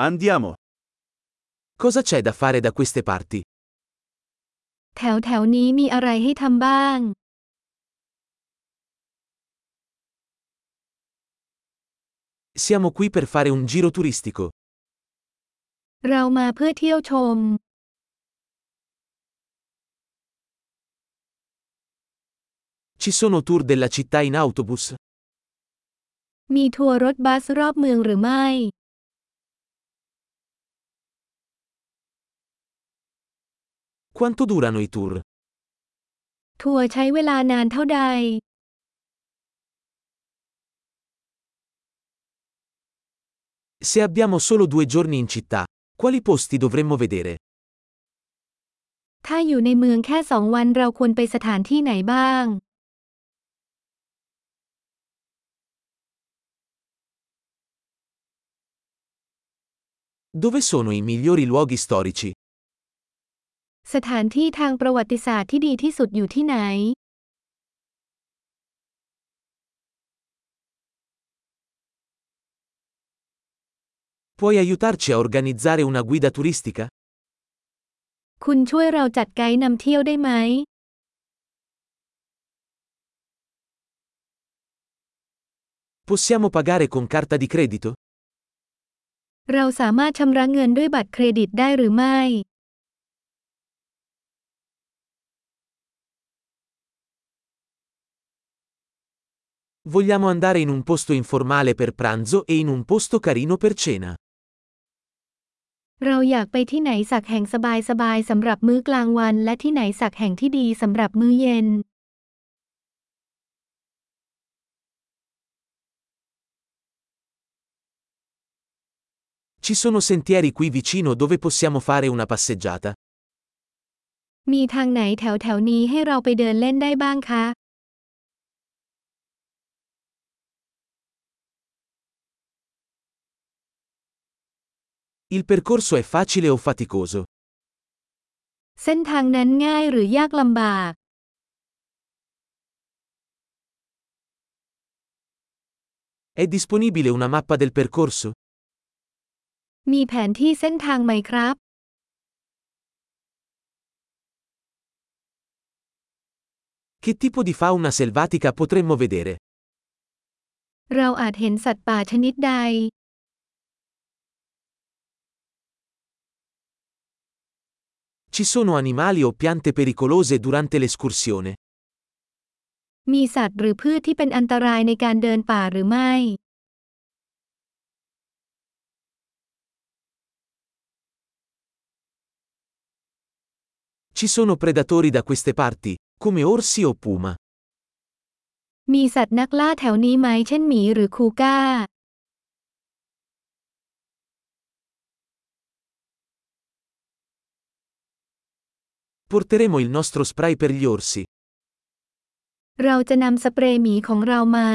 Andiamo. Cosa c'è da fare da queste parti? แถวแถวนี้มีอะไรให้ทำบ้าง Siamo qui per fare un giro turistico. เรามาเพื่อเที่ยวชม Ci sono tour della città in autobus? มีทัวร์รถบัสรอบเมืองหรือไม่ Quanto durano i tour? ทัวร์ใช้เวลานานเท่าใด Se abbiamo solo due giorni in città, quali posti dovremmo vedere? ถ้าอยู่ในเมืองแค่สองวันเราควรไปสถานที่ไหนบ้าง Dove sono i migliori luoghi storici? สถานที่ทางประวัติศาสตร์ที่ดีที่สุดอยู่ที่ไหน Puoi aiutarci a organizzare una guida turistica? คุณช่วยเราจัดไกด์นำเที่ยวได้ไหม Possiamo pagare con carta di credito? เราสามารถชำระเงินด้วยบัตรเครดิตได้หรือไม่ Vogliamo andare in un posto informale per pranzo e in un posto carino per cena. เราอยากไปที่ไหนสักแห่งสบายๆสำหรับมื้อกลางวัน และที่ไหนสักแห่งที่ดีสำหรับมื้อเย็น Ci sono sentieri qui vicino dove possiamo fare una passeggiata. มีทางไหนแถวแถวๆนี้ให้เราไปเดินเล่นได้บ้างคะ Il percorso è facile o faticoso? เส้นทางนั้นง่ายหรือยากลำบาก È disponibile una mappa del percorso? มีแผนที่เส้นทางไหมครับ Che tipo di fauna selvatica potremmo vedere? เราอาจเห็นสัตว์ป่าชนิดใด Ci sono animali o piante pericolose durante l'escursione? มีสัตว์หรือพืชที่เป็นอันตรายในการเดินป่าหรือไม่ Ci sono predatori da queste parti, come orsi o puma. มีสัตว์นักล่าแถวนี้ไหมเช่นหมีหรือคูก้า Porteremo il nostro spray per gli orsi. เราจะนำสเปรย์หมีของเรามา